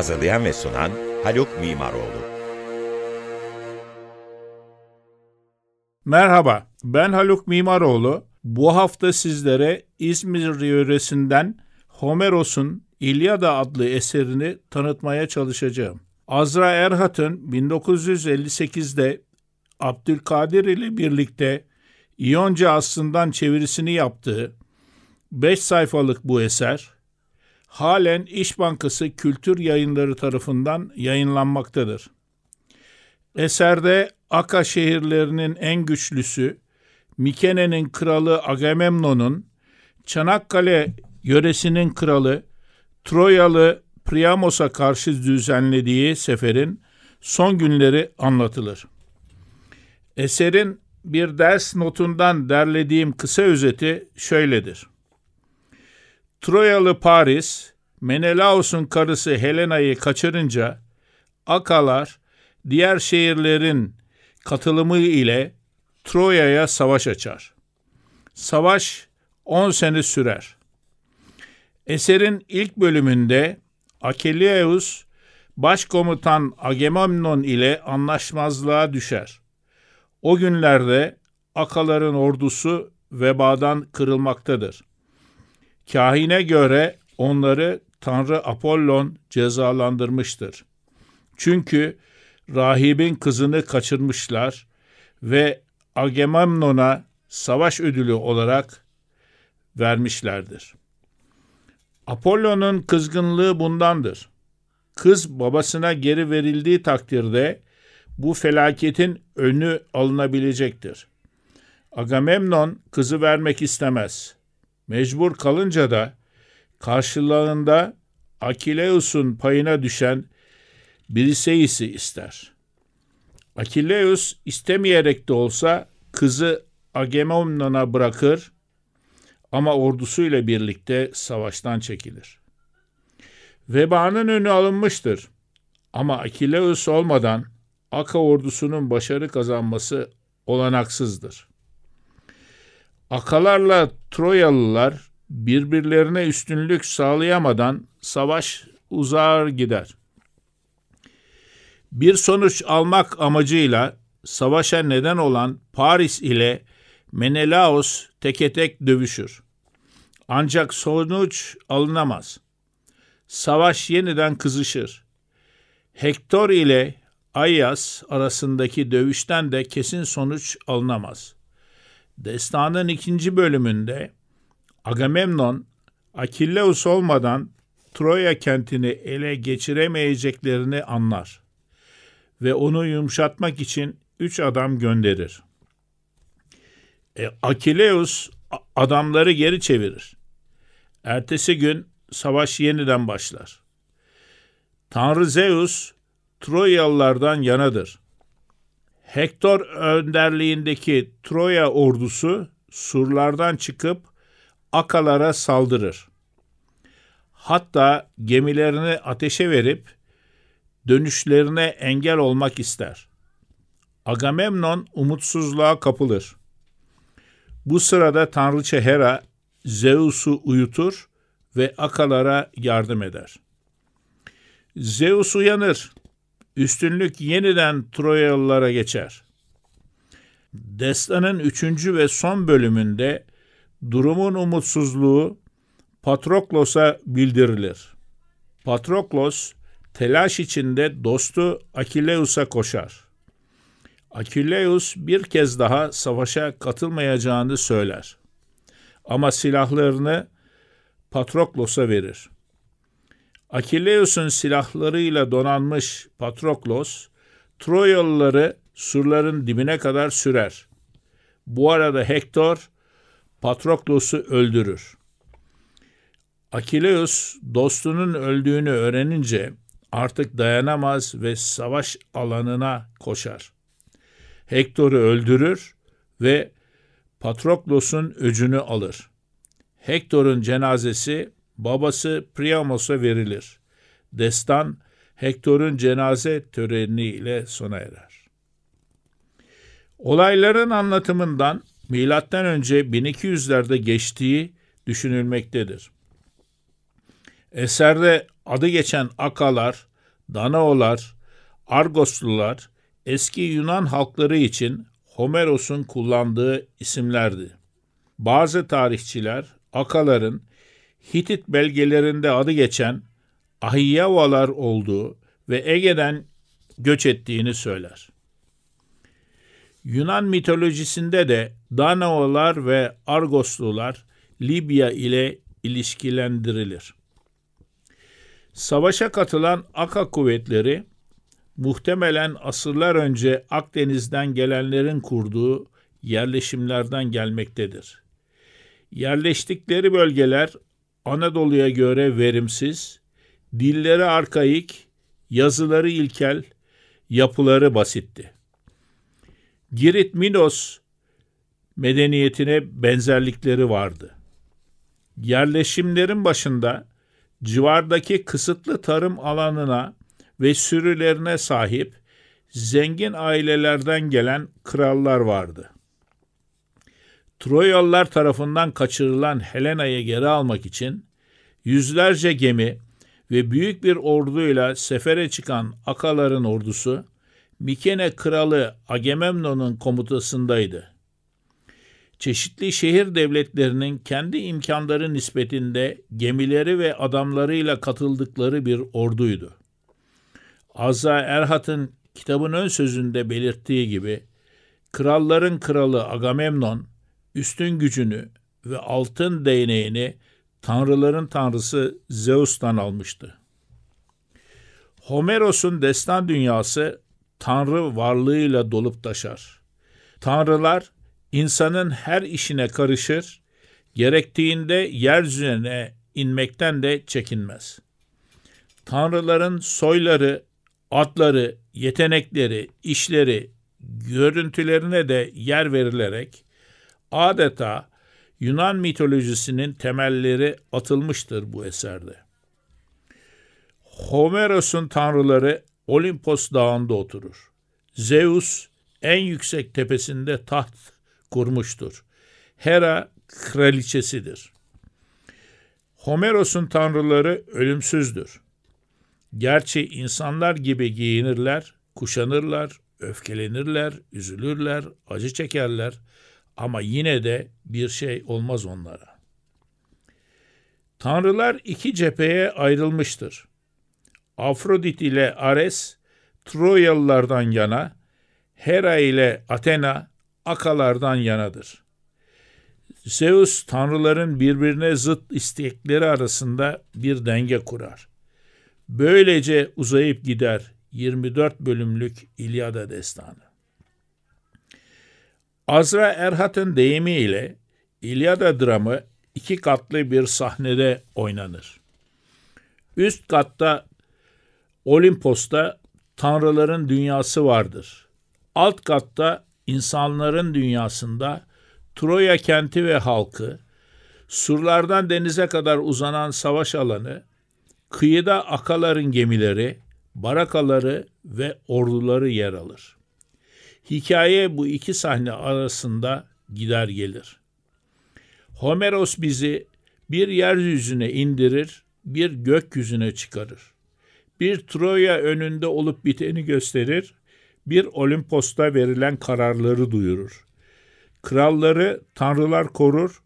Hazırlayan ve sunan Haluk Mimaroğlu. Merhaba, ben Haluk Mimaroğlu. Bu hafta sizlere İzmir yöresinden Homeros'un İlyada adlı eserini tanıtmaya çalışacağım. Azra Erhat'ın 1958'de Abdülkadir ile birlikte İyonca aslından çevirisini yaptığı 5 sayfalık bu eser, halen İş Bankası Kültür Yayınları tarafından yayınlanmaktadır. Eserde Aka şehirlerinin en güçlüsü, Mikene'nin kralı Agamemnon'un, Çanakkale yöresinin kralı Troyalı Priamos'a karşı düzenlediği seferin son günleri anlatılır. Eserin bir ders notundan derlediğim kısa özeti şöyledir. Troyalı Paris, Menelaos'un karısı Helena'yı kaçırınca Akalar diğer şehirlerin katılımı ile Troya'ya savaş açar. Savaş 10 sene sürer. Eserin ilk bölümünde Achilleus başkomutan Agamemnon ile anlaşmazlığa düşer. O günlerde Akaların ordusu vebadan kırılmaktadır. Kahine göre onları Tanrı Apollon cezalandırmıştır. Çünkü rahibin kızını kaçırmışlar ve Agamemnon'a savaş ödülü olarak vermişlerdir. Apollon'un kızgınlığı bundandır. Kız babasına geri verildiği takdirde bu felaketin önü alınabilecektir. Agamemnon kızı vermek istemez. Mecbur kalınca da karşılığında Akileus'un payına düşen Briseis'i ister. Akileus istemeyerek de olsa kızı Agamemnon'a bırakır ama ordusuyla birlikte savaştan çekilir. Vebanın önü alınmıştır ama Akileus olmadan Aka ordusunun başarı kazanması olanaksızdır. Akalarla Troyalılar birbirlerine üstünlük sağlayamadan savaş uzar gider. Bir sonuç almak amacıyla savaşa neden olan Paris ile Menelaos teke tek dövüşür. Ancak sonuç alınamaz. Savaş yeniden kızışır. Hektor ile Ayas arasındaki dövüşten de kesin sonuç alınamaz. Destanın ikinci bölümünde Agamemnon, Akilleus olmadan Troya kentini ele geçiremeyeceklerini anlar ve onu yumuşatmak için üç adam gönderir. E, Akileus adamları geri çevirir. Ertesi gün savaş yeniden başlar. Tanrı Zeus Troyalılardan yanadır. Hektor önderliğindeki Troya ordusu surlardan çıkıp Akalara saldırır. Hatta gemilerini ateşe verip dönüşlerine engel olmak ister. Agamemnon umutsuzluğa kapılır. Bu sırada tanrıça Hera Zeus'u uyutur ve Akalara yardım eder. Zeus uyanır. Üstünlük yeniden Troyalılara geçer. Destanın üçüncü ve son bölümünde durumun umutsuzluğu Patroklos'a bildirilir. Patroklos telaş içinde dostu Akileus'a koşar. Akileus bir kez daha savaşa katılmayacağını söyler. Ama silahlarını Patroklos'a verir. Akileus'un silahlarıyla donanmış Patroklos, Troyalıları surların dibine kadar sürer. Bu arada Hektor Patroklos'u öldürür. Akileus dostunun öldüğünü öğrenince artık dayanamaz ve savaş alanına koşar. Hektor'u öldürür ve Patroklos'un öcünü alır. Hektor'un cenazesi babası Priamos'a verilir. Destan Hektor'un cenaze töreniyle sona erer. Olayların anlatımından milattan önce 1200'lerde geçtiği düşünülmektedir. Eserde adı geçen Akalar, Danaolar, Argoslular eski Yunan halkları için Homeros'un kullandığı isimlerdi. Bazı tarihçiler Akaların Hitit belgelerinde adı geçen Ahiyyavalar olduğu ve Ege'den göç ettiğini söyler. Yunan mitolojisinde de Danaolar ve Argoslular Libya ile ilişkilendirilir. Savaşa katılan Aka kuvvetleri muhtemelen asırlar önce Akdeniz'den gelenlerin kurduğu yerleşimlerden gelmektedir. Yerleştikleri bölgeler Anadolu'ya göre verimsiz, dilleri arkaik, yazıları ilkel, yapıları basitti. Girit Minos medeniyetine benzerlikleri vardı. Yerleşimlerin başında civardaki kısıtlı tarım alanına ve sürülerine sahip zengin ailelerden gelen krallar vardı. Troyalılar tarafından kaçırılan Helena'yı geri almak için yüzlerce gemi ve büyük bir orduyla sefere çıkan Akaların ordusu Mikene kralı Agamemnon'un komutasındaydı. Çeşitli şehir devletlerinin kendi imkanları nispetinde gemileri ve adamlarıyla katıldıkları bir orduydu. Azza Erhat'ın kitabın ön sözünde belirttiği gibi kralların kralı Agamemnon üstün gücünü ve altın değneğini tanrıların tanrısı Zeus'tan almıştı. Homeros'un destan dünyası tanrı varlığıyla dolup taşar. Tanrılar insanın her işine karışır, gerektiğinde yeryüzüne inmekten de çekinmez. Tanrıların soyları, adları, yetenekleri, işleri, görüntülerine de yer verilerek adeta Yunan mitolojisinin temelleri atılmıştır bu eserde. Homeros'un tanrıları Olimpos dağında oturur. Zeus en yüksek tepesinde taht kurmuştur. Hera kraliçesidir. Homeros'un tanrıları ölümsüzdür. Gerçi insanlar gibi giyinirler, kuşanırlar, öfkelenirler, üzülürler, acı çekerler ama yine de bir şey olmaz onlara. Tanrılar iki cepheye ayrılmıştır. Afrodit ile Ares Troyalılardan yana, Hera ile Athena Akalardan yanadır. Zeus tanrıların birbirine zıt istekleri arasında bir denge kurar. Böylece uzayıp gider 24 bölümlük İlyada destanı. Azra Erhat'ın deyimiyle İlyada dramı iki katlı bir sahnede oynanır. Üst katta Olimpos'ta tanrıların dünyası vardır. Alt katta insanların dünyasında Troya kenti ve halkı, surlardan denize kadar uzanan savaş alanı, kıyıda akaların gemileri, barakaları ve orduları yer alır. Hikaye bu iki sahne arasında gider gelir. Homeros bizi bir yeryüzüne indirir, bir gökyüzüne çıkarır. Bir Troya önünde olup biteni gösterir, bir Olimpos'ta verilen kararları duyurur. Kralları tanrılar korur,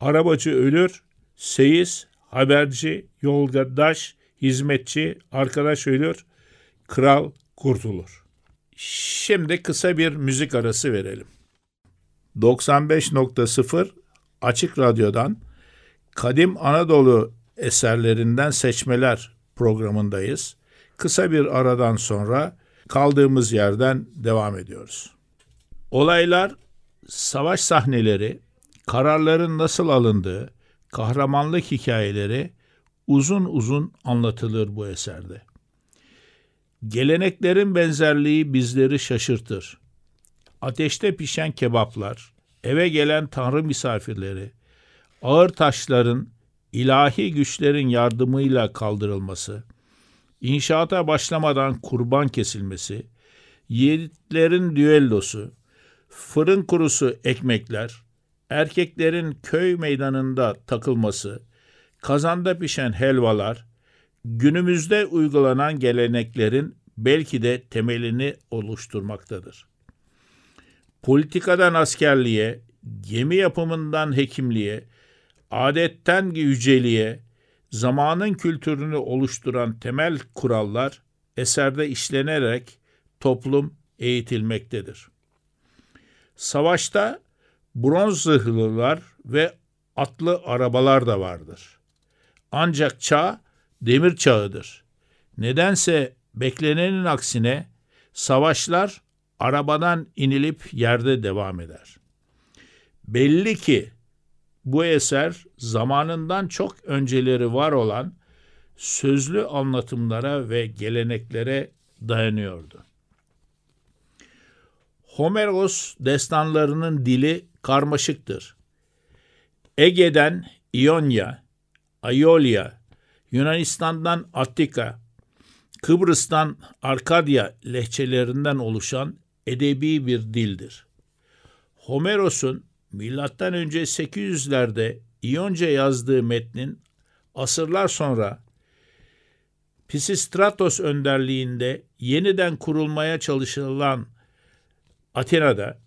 arabacı ölür, seyis, haberci, yoldaş, hizmetçi, arkadaş ölür, kral kurtulur. Şimdi kısa bir müzik arası verelim. 95.0 Açık Radyo'dan Kadim Anadolu eserlerinden seçmeler programındayız. Kısa bir aradan sonra kaldığımız yerden devam ediyoruz. Olaylar, savaş sahneleri, kararların nasıl alındığı, kahramanlık hikayeleri uzun uzun anlatılır bu eserde. Geleneklerin benzerliği bizleri şaşırtır. Ateşte pişen kebaplar, eve gelen tanrı misafirleri, ağır taşların ilahi güçlerin yardımıyla kaldırılması, inşaata başlamadan kurban kesilmesi, yiğitlerin düellosu, fırın kurusu ekmekler, erkeklerin köy meydanında takılması, kazanda pişen helvalar, günümüzde uygulanan geleneklerin belki de temelini oluşturmaktadır. Politikadan askerliğe, gemi yapımından hekimliğe, adetten yüceliğe, zamanın kültürünü oluşturan temel kurallar eserde işlenerek toplum eğitilmektedir. Savaşta bronz zırhlılar ve atlı arabalar da vardır. Ancak çağ demir çağıdır. Nedense beklenenin aksine savaşlar arabadan inilip yerde devam eder. Belli ki bu eser zamanından çok önceleri var olan sözlü anlatımlara ve geleneklere dayanıyordu. Homeros destanlarının dili karmaşıktır. Ege'den İonya, Aiolia, Yunanistan'dan Attika, Kıbrıs'tan Arkadya lehçelerinden oluşan edebi bir dildir. Homeros'un milattan önce 800'lerde İyonca yazdığı metnin asırlar sonra Pisistratos önderliğinde yeniden kurulmaya çalışılan Atina'da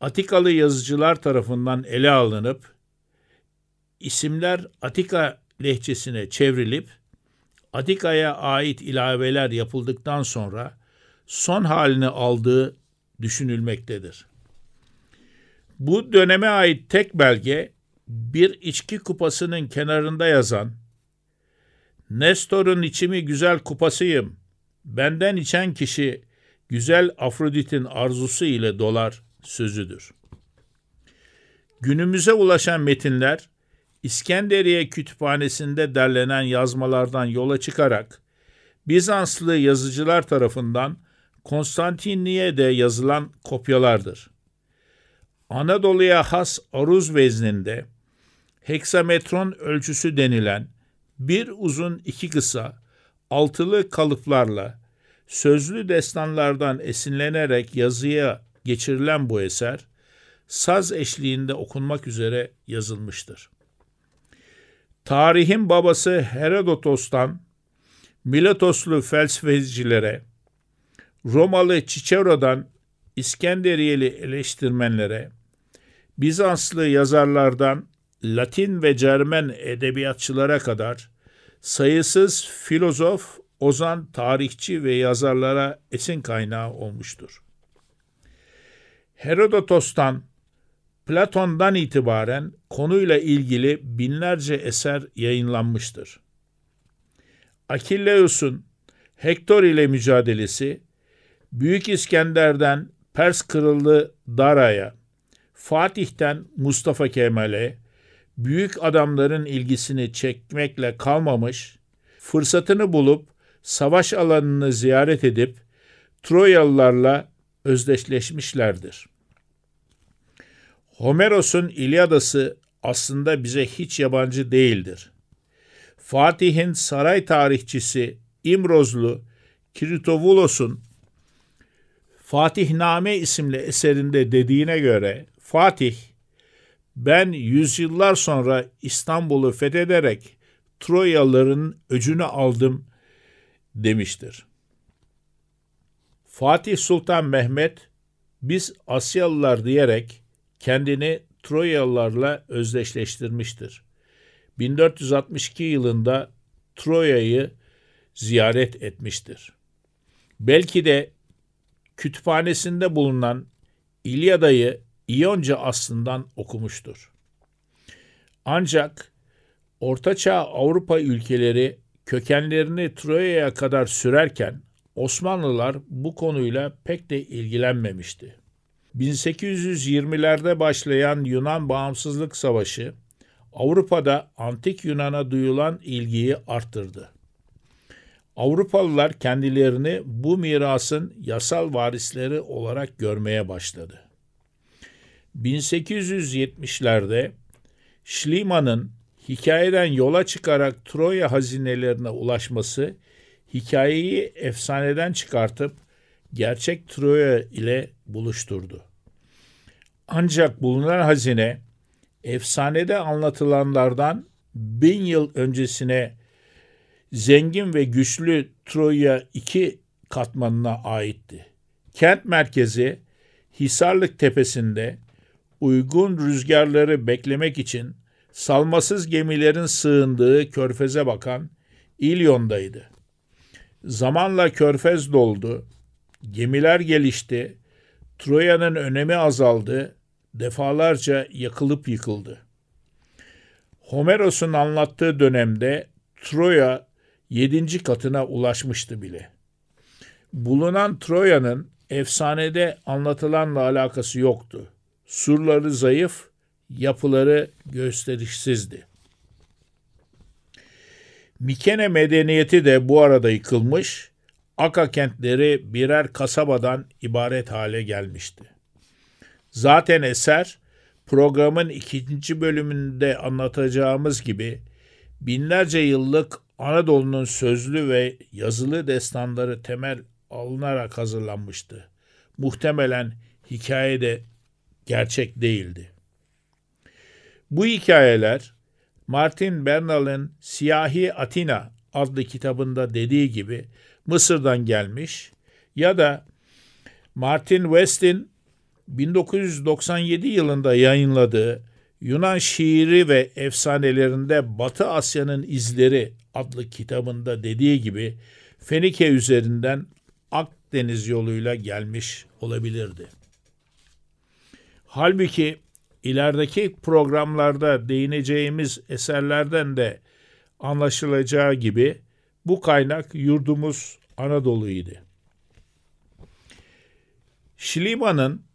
Atikalı yazıcılar tarafından ele alınıp isimler Atika lehçesine çevrilip Atika'ya ait ilaveler yapıldıktan sonra son halini aldığı düşünülmektedir. Bu döneme ait tek belge bir içki kupasının kenarında yazan Nestor'un içimi güzel kupasıyım. Benden içen kişi güzel Afrodit'in arzusu ile dolar sözüdür. Günümüze ulaşan metinler İskenderiye Kütüphanesi'nde derlenen yazmalardan yola çıkarak Bizanslı yazıcılar tarafından Konstantinliye'de yazılan kopyalardır. Anadolu'ya has aruz vezninde heksametron ölçüsü denilen bir uzun iki kısa altılı kalıplarla sözlü destanlardan esinlenerek yazıya geçirilen bu eser saz eşliğinde okunmak üzere yazılmıştır. Tarihin babası Herodotos'tan Miletoslu felsefecilere, Romalı Cicero'dan İskenderiyeli eleştirmenlere, Bizanslı yazarlardan Latin ve Cermen edebiyatçılara kadar sayısız filozof, ozan, tarihçi ve yazarlara esin kaynağı olmuştur. Herodotos'tan, Platon'dan itibaren konuyla ilgili binlerce eser yayınlanmıştır. Akilleus'un Hektor ile mücadelesi, Büyük İskender'den Pers Kırıldı Dara'ya, Fatih'ten Mustafa Kemal'e, büyük adamların ilgisini çekmekle kalmamış, fırsatını bulup savaş alanını ziyaret edip Troyalılarla özdeşleşmişlerdir. Homeros'un İlyadası aslında bize hiç yabancı değildir. Fatih'in saray tarihçisi İmrozlu Kritovulos'un Fatihname isimli eserinde dediğine göre Fatih ben yüzyıllar sonra İstanbul'u fethederek Troyalıların öcünü aldım demiştir. Fatih Sultan Mehmet biz Asyalılar diyerek kendini Troyalılarla özdeşleştirmiştir. 1462 yılında Troya'yı ziyaret etmiştir. Belki de kütüphanesinde bulunan İlyada'yı İyonca aslından okumuştur. Ancak Ortaçağ Avrupa ülkeleri kökenlerini Troya'ya kadar sürerken Osmanlılar bu konuyla pek de ilgilenmemişti. 1820'lerde başlayan Yunan Bağımsızlık Savaşı Avrupa'da antik Yunan'a duyulan ilgiyi arttırdı. Avrupalılar kendilerini bu mirasın yasal varisleri olarak görmeye başladı. 1870'lerde Schliemann'ın hikayeden yola çıkarak Troya hazinelerine ulaşması hikayeyi efsaneden çıkartıp gerçek Troya ile buluşturdu. Ancak bulunan hazine efsanede anlatılanlardan bin yıl öncesine zengin ve güçlü Troya iki katmanına aitti. Kent merkezi Hisarlık tepesinde uygun rüzgarları beklemek için salmasız gemilerin sığındığı körfeze bakan İlyon'daydı. Zamanla körfez doldu, gemiler gelişti, Troya'nın önemi azaldı, defalarca yakılıp yıkıldı. Homeros'un anlattığı dönemde Troya yedinci katına ulaşmıştı bile. Bulunan Troya'nın efsanede anlatılanla alakası yoktu. Surları zayıf, yapıları gösterişsizdi. Mikene medeniyeti de bu arada yıkılmış, Aka kentleri birer kasabadan ibaret hale gelmişti. Zaten eser programın ikinci bölümünde anlatacağımız gibi binlerce yıllık Anadolu'nun sözlü ve yazılı destanları temel alınarak hazırlanmıştı. Muhtemelen hikaye de gerçek değildi. Bu hikayeler Martin Bernal'ın Siyahi Atina adlı kitabında dediği gibi Mısır'dan gelmiş ya da Martin West'in 1997 yılında yayınladığı Yunan şiiri ve efsanelerinde Batı Asya'nın izleri adlı kitabında dediği gibi Fenike üzerinden Akdeniz yoluyla gelmiş olabilirdi. Halbuki ilerideki programlarda değineceğimiz eserlerden de anlaşılacağı gibi bu kaynak yurdumuz Anadolu'ydu. Şiliman'ın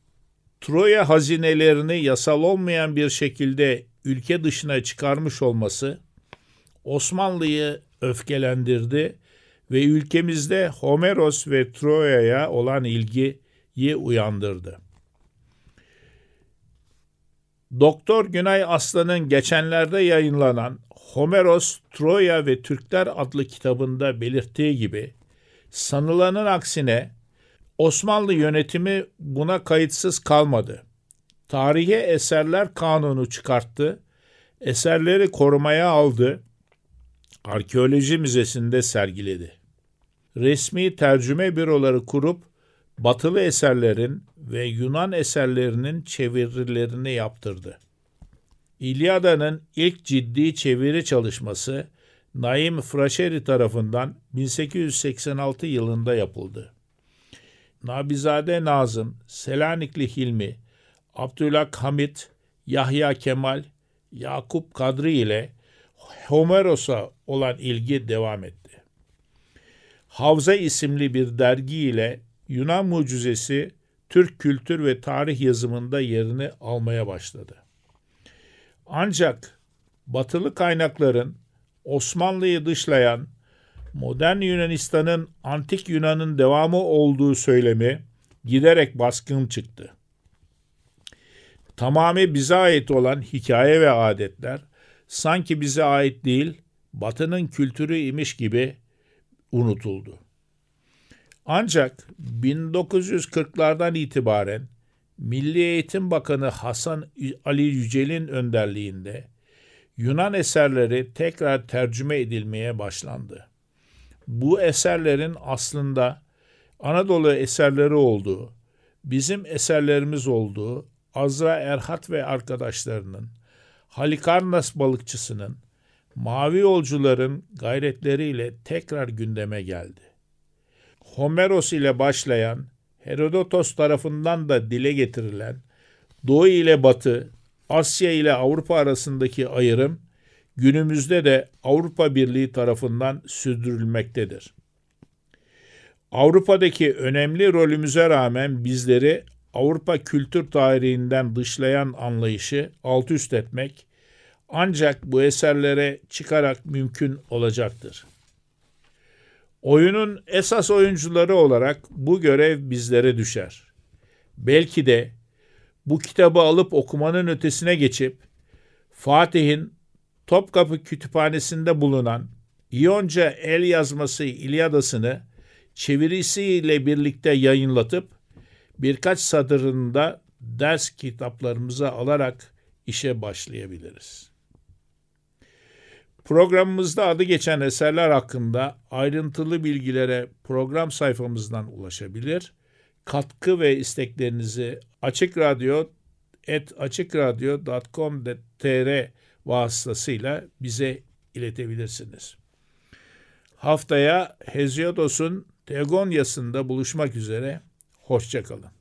Troya hazinelerini yasal olmayan bir şekilde ülke dışına çıkarmış olması Osmanlı'yı öfkelendirdi ve ülkemizde Homeros ve Troya'ya olan ilgiyi uyandırdı. Doktor Günay Aslan'ın geçenlerde yayınlanan Homeros, Troya ve Türkler adlı kitabında belirttiği gibi sanılanın aksine Osmanlı yönetimi buna kayıtsız kalmadı. Tarihi eserler kanunu çıkarttı, eserleri korumaya aldı, arkeoloji müzesinde sergiledi. Resmi tercüme büroları kurup batılı eserlerin ve Yunan eserlerinin çevirilerini yaptırdı. İlyada'nın ilk ciddi çeviri çalışması Naim Fraşeri tarafından 1886 yılında yapıldı. Nabizade Nazım, Selanikli Hilmi, Abdülhak Hamit, Yahya Kemal, Yakup Kadri ile Homeros'a olan ilgi devam etti. Havza isimli bir dergi ile Yunan mucizesi Türk kültür ve tarih yazımında yerini almaya başladı. Ancak batılı kaynakların Osmanlı'yı dışlayan modern Yunanistan'ın antik Yunan'ın devamı olduğu söylemi giderek baskın çıktı. Tamamı bize ait olan hikaye ve adetler sanki bize ait değil, Batı'nın kültürü imiş gibi unutuldu. Ancak 1940'lardan itibaren Milli Eğitim Bakanı Hasan Ali Yücel'in önderliğinde Yunan eserleri tekrar tercüme edilmeye başlandı. Bu eserlerin aslında Anadolu eserleri olduğu, bizim eserlerimiz olduğu, Azra Erhat ve arkadaşlarının, Halikarnas balıkçısının, mavi yolcuların gayretleriyle tekrar gündeme geldi. Homeros ile başlayan, Herodotos tarafından da dile getirilen Doğu ile Batı, Asya ile Avrupa arasındaki ayrım günümüzde de Avrupa Birliği tarafından sürdürülmektedir. Avrupa'daki önemli rolümüze rağmen bizleri Avrupa kültür tarihinden dışlayan anlayışı alt üst etmek ancak bu eserlere çıkarak mümkün olacaktır. Oyunun esas oyuncuları olarak bu görev bizlere düşer. Belki de bu kitabı alıp okumanın ötesine geçip Fatih'in Topkapı Kütüphanesi'nde bulunan İyonca el yazması İlyadası'nı çevirisiyle birlikte yayınlatıp birkaç satırında ders kitaplarımıza alarak işe başlayabiliriz. Programımızda adı geçen eserler hakkında ayrıntılı bilgilere program sayfamızdan ulaşabilir. Katkı ve isteklerinizi Açık Radyo açıkradyo.com.tr vasıtasıyla bize iletebilirsiniz. Haftaya Heziodos'un Tegonyası'nda buluşmak üzere. Hoşçakalın.